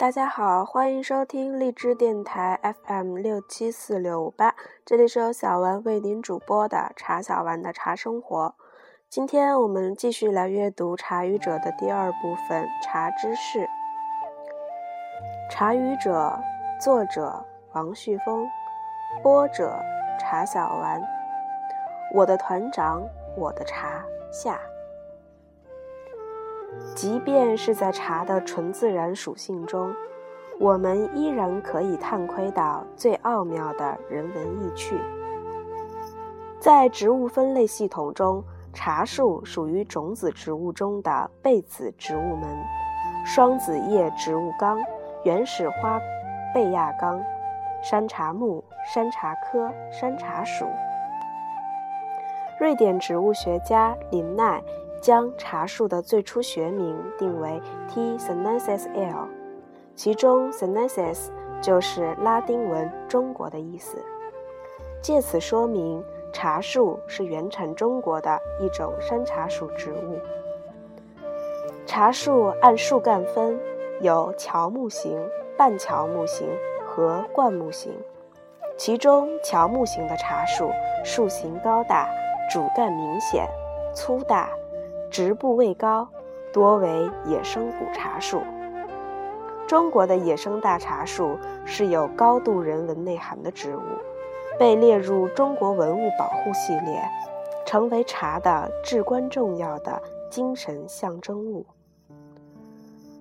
大家好，欢迎收听荔枝电台 FM 六七四六五八，这里是由小丸为您主播的茶小丸的茶生活。今天我们继续来阅读《茶语者》的第二部分《茶知识》。《茶语者》作者王旭峰，播者茶小丸。我的团长，我的茶下。即便是在茶的纯自然属性中，我们依然可以探窥到最奥妙的人文意趣。在植物分类系统中，茶树属于种子植物中的被子植物门，双子叶植物纲，原始花贝亚纲，山茶目，山茶科，山茶属。瑞典植物学家林奈。将茶树的最初学名定为 T. sinensis L，其中 sinensis 就是拉丁文“中国”的意思，借此说明茶树是原产中国的一种山茶属植物。茶树按树干分，有乔木型、半乔木型和灌木型，其中乔木型的茶树树形高大，主干明显，粗大。植部位高，多为野生古茶树。中国的野生大茶树是有高度人文内涵的植物，被列入中国文物保护系列，成为茶的至关重要的精神象征物。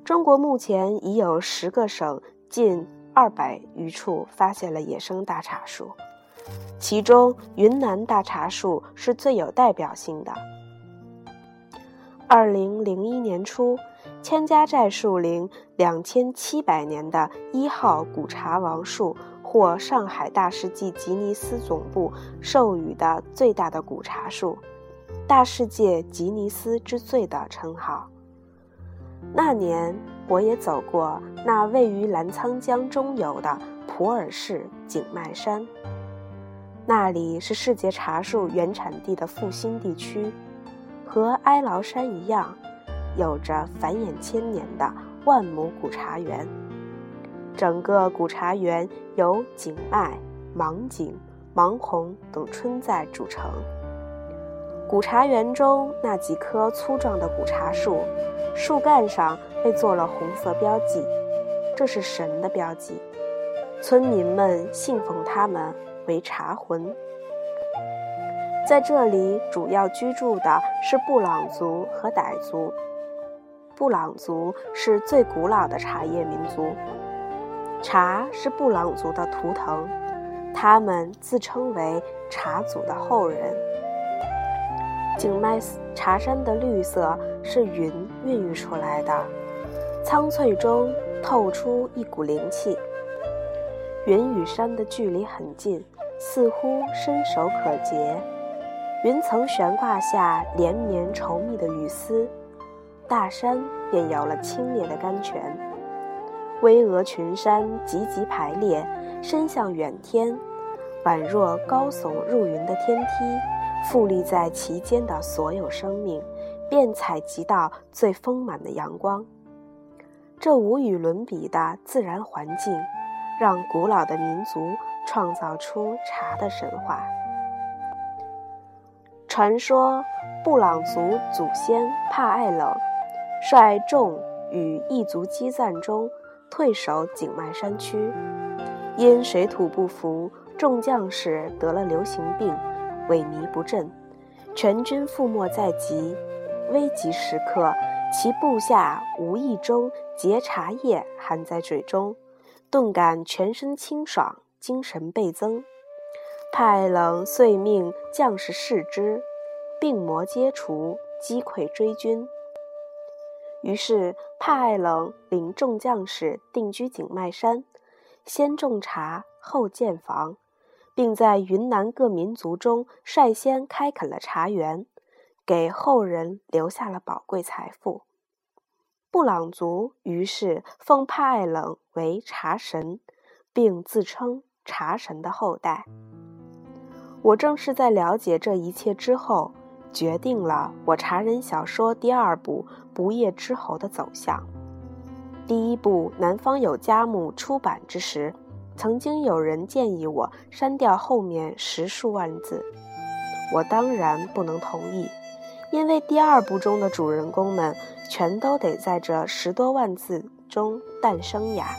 中国目前已有十个省近二百余处发现了野生大茶树，其中云南大茶树是最有代表性的。二零零一年初，千家寨树龄两千七百年的一号古茶王树获上海大世纪吉尼斯总部授予的最大的古茶树“大世界吉尼斯之最”的称号。那年，我也走过那位于澜沧江中游的普洱市景迈山，那里是世界茶树原产地的复兴地区。和哀牢山一样，有着繁衍千年的万亩古茶园。整个古茶园由景迈、芒景、芒红等春在组成。古茶园中那几棵粗壮的古茶树，树干上被做了红色标记，这是神的标记。村民们信奉它们为茶魂。在这里主要居住的是布朗族和傣族。布朗族是最古老的茶叶民族，茶是布朗族的图腾，他们自称为茶祖的后人。景迈茶山的绿色是云孕育出来的，苍翠中透出一股灵气。云与山的距离很近，似乎伸手可及。云层悬挂下连绵稠密的雨丝，大山便有了清冽的甘泉。巍峨群山急急排列，伸向远天，宛若高耸入云的天梯。富立在其间的所有生命，便采集到最丰满的阳光。这无与伦比的自然环境，让古老的民族创造出茶的神话。传说，布朗族祖先帕艾冷率众与异族激战中退守景迈山区，因水土不服，众将士得了流行病，萎靡不振，全军覆没在即。危急时刻，其部下无意中结茶叶含在嘴中，顿感全身清爽，精神倍增。派冷遂命将士视之，病魔皆除，击溃追军。于是帕艾冷领众将士定居景迈山，先种茶，后建房，并在云南各民族中率先开垦了茶园，给后人留下了宝贵财富。布朗族于是奉帕艾冷为茶神，并自称茶神的后代。我正是在了解这一切之后，决定了我茶人小说第二部《不夜之侯》的走向。第一部《南方有佳木》出版之时，曾经有人建议我删掉后面十数万字，我当然不能同意，因为第二部中的主人公们全都得在这十多万字中诞生呀。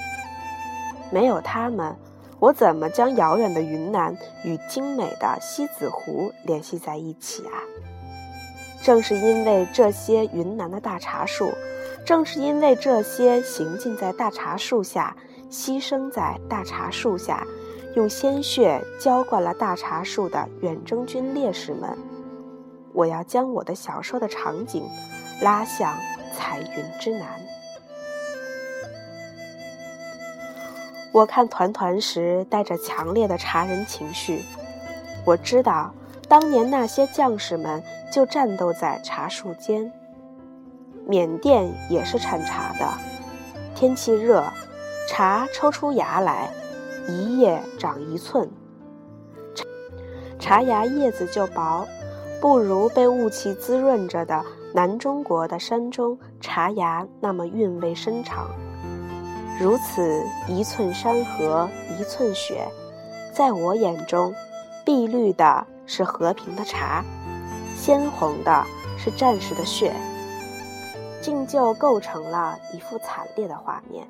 没有他们，我怎么将遥远的云南与精美的西子湖联系在一起啊？正是因为这些云南的大茶树，正是因为这些行进在大茶树下、牺牲在大茶树下、用鲜血浇灌了大茶树的远征军烈士们，我要将我的小说的场景拉向彩云之南。我看团团时，带着强烈的茶人情绪。我知道，当年那些将士们就战斗在茶树间。缅甸也是产茶的，天气热，茶抽出芽来，一叶长一寸。茶芽叶子就薄，不如被雾气滋润着的南中国的山中茶芽那么韵味深长。如此一寸山河一寸血，在我眼中，碧绿的是和平的茶，鲜红的是战士的血，竟就构成了一幅惨烈的画面。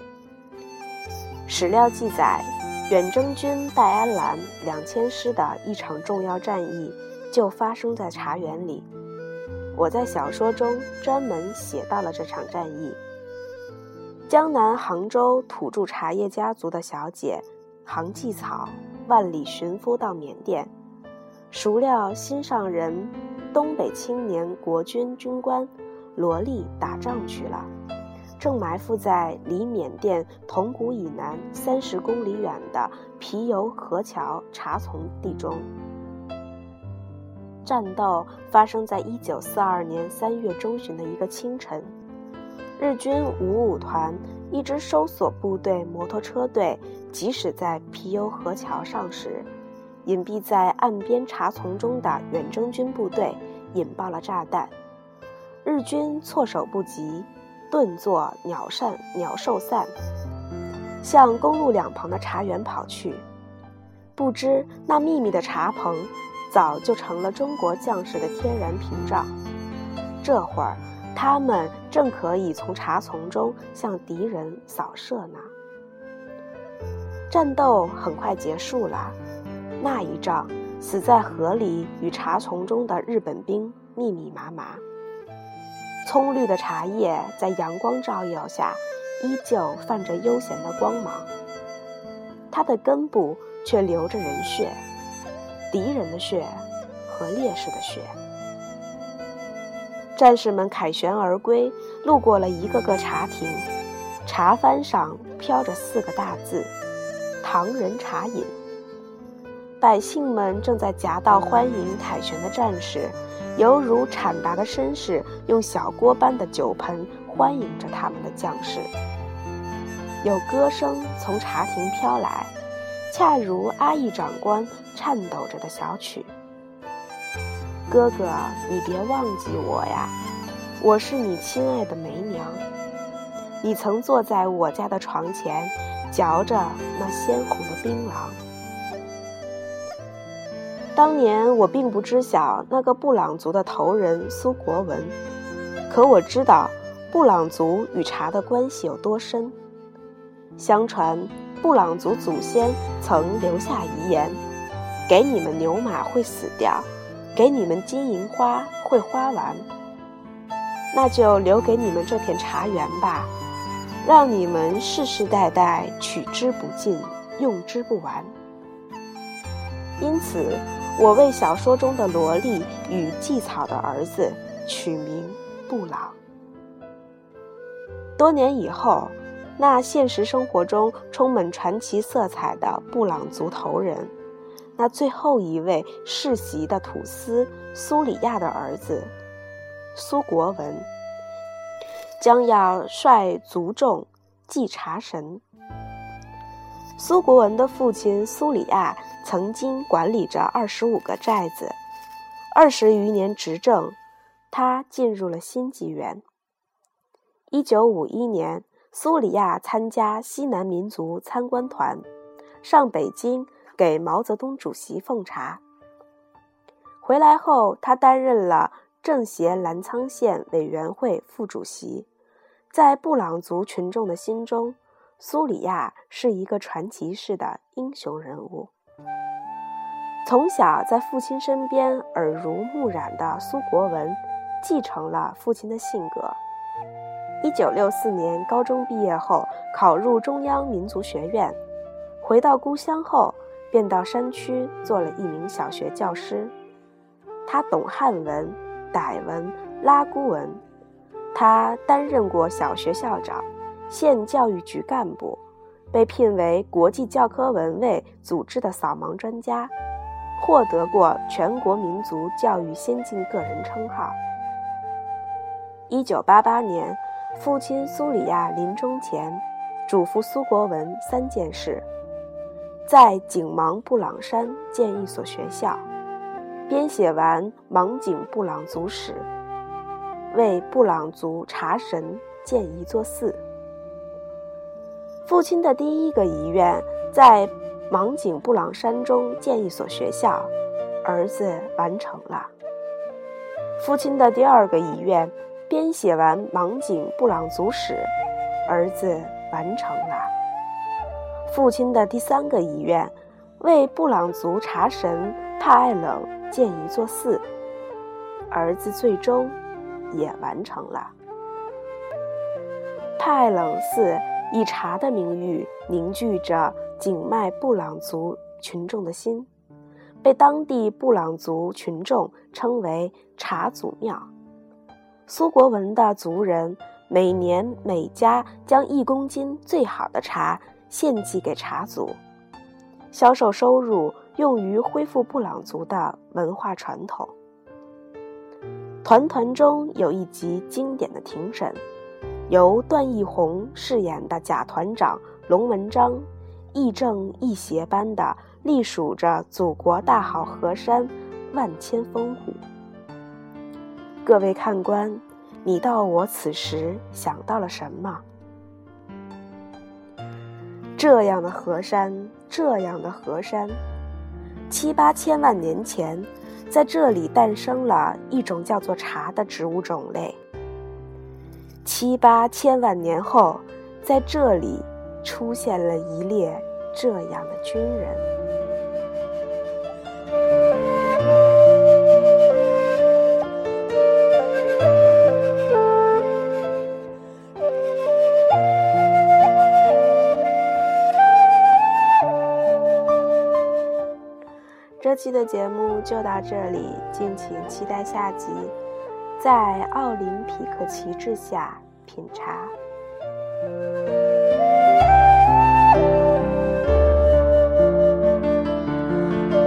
史料记载，远征军戴安澜两千师的一场重要战役就发生在茶园里。我在小说中专门写到了这场战役。江南杭州土著茶叶家族的小姐杭继草万里寻夫到缅甸，孰料心上人东北青年国军军官罗丽打仗去了，正埋伏在离缅甸铜鼓以南三十公里远的皮尤河桥茶丛地中。战斗发生在一九四二年三月中旬的一个清晨。日军五五团一支搜索部队摩托车队，即使在皮尤河桥上时，隐蔽在岸边茶丛中的远征军部队引爆了炸弹。日军措手不及，顿作鸟散鸟兽散，向公路两旁的茶园跑去。不知那秘密的茶棚，早就成了中国将士的天然屏障。这会儿。他们正可以从茶丛中向敌人扫射呢。战斗很快结束了，那一仗死在河里与茶丛中的日本兵密密麻麻。葱绿的茶叶在阳光照耀下，依旧泛着悠闲的光芒。它的根部却流着人血，敌人的血和烈士的血。战士们凯旋而归，路过了一个个茶亭，茶帆上飘着四个大字：“唐人茶饮。”百姓们正在夹道欢迎凯旋的战士，犹如产达的绅士用小锅般的酒盆欢迎着他们的将士。有歌声从茶亭飘来，恰如阿义长官颤抖着的小曲。哥哥，你别忘记我呀！我是你亲爱的梅娘，你曾坐在我家的床前，嚼着那鲜红的槟榔。当年我并不知晓那个布朗族的头人苏国文，可我知道布朗族与茶的关系有多深。相传，布朗族祖先曾留下遗言：给你们牛马会死掉。给你们金银花会花完，那就留给你们这片茶园吧，让你们世世代代取之不尽，用之不完。因此，我为小说中的萝莉与祭草的儿子取名布朗。多年以后，那现实生活中充满传奇色彩的布朗族头人。那最后一位世袭的土司苏里亚的儿子苏国文，将要率族众祭茶神。苏国文的父亲苏里亚曾经管理着二十五个寨子，二十余年执政，他进入了新纪元。一九五一年，苏里亚参加西南民族参观团，上北京给毛泽东主席奉茶。回来后，他担任了政协澜沧县委员会副主席。在布朗族群众的心中，苏里亚是一个传奇式的英雄人物。从小在父亲身边耳濡目染的苏国文，继承了父亲的性格。一九六四年高中毕业后，考入中央民族学院。回到故乡后，便到山区做了一名小学教师。他懂汉文、傣文、拉祜文。他担任过小学校长、县教育局干部，被聘为国际教科文卫组织的扫盲专家，获得过全国民族教育先进个人称号。一九八八年，父亲苏里亚临终前，嘱咐苏国文三件事：在景芒布朗山建一所学校。编写完《芒景布朗族史》，为布朗族茶神建一座寺。父亲的第一个遗愿，在芒景布朗山中建一所学校，儿子完成了。父亲的第二个遗愿，编写完《芒景布朗族史》，儿子完成了。父亲的第三个遗愿，为布朗族茶神帕艾冷。建一座寺，儿子最终也完成了。帕艾冷寺以茶的名誉凝聚着景迈布朗族群众的心，被当地布朗族群众称为“茶祖庙”。苏国文的族人每年每家将一公斤最好的茶献祭给茶祖，销售收入。用于恢复布朗族的文化传统。团团中有一集经典的庭审，由段奕宏饰演的贾团长龙文章，亦正亦邪般的隶属着祖国大好河山，万千风骨。各位看官，你到我此时想到了什么？这样的河山，这样的河山。七八千万年前，在这里诞生了一种叫做茶的植物种类。七八千万年后，在这里出现了一列这样的军人。这期的节目就到这里，敬请期待下集。在奥林匹克旗帜下品茶。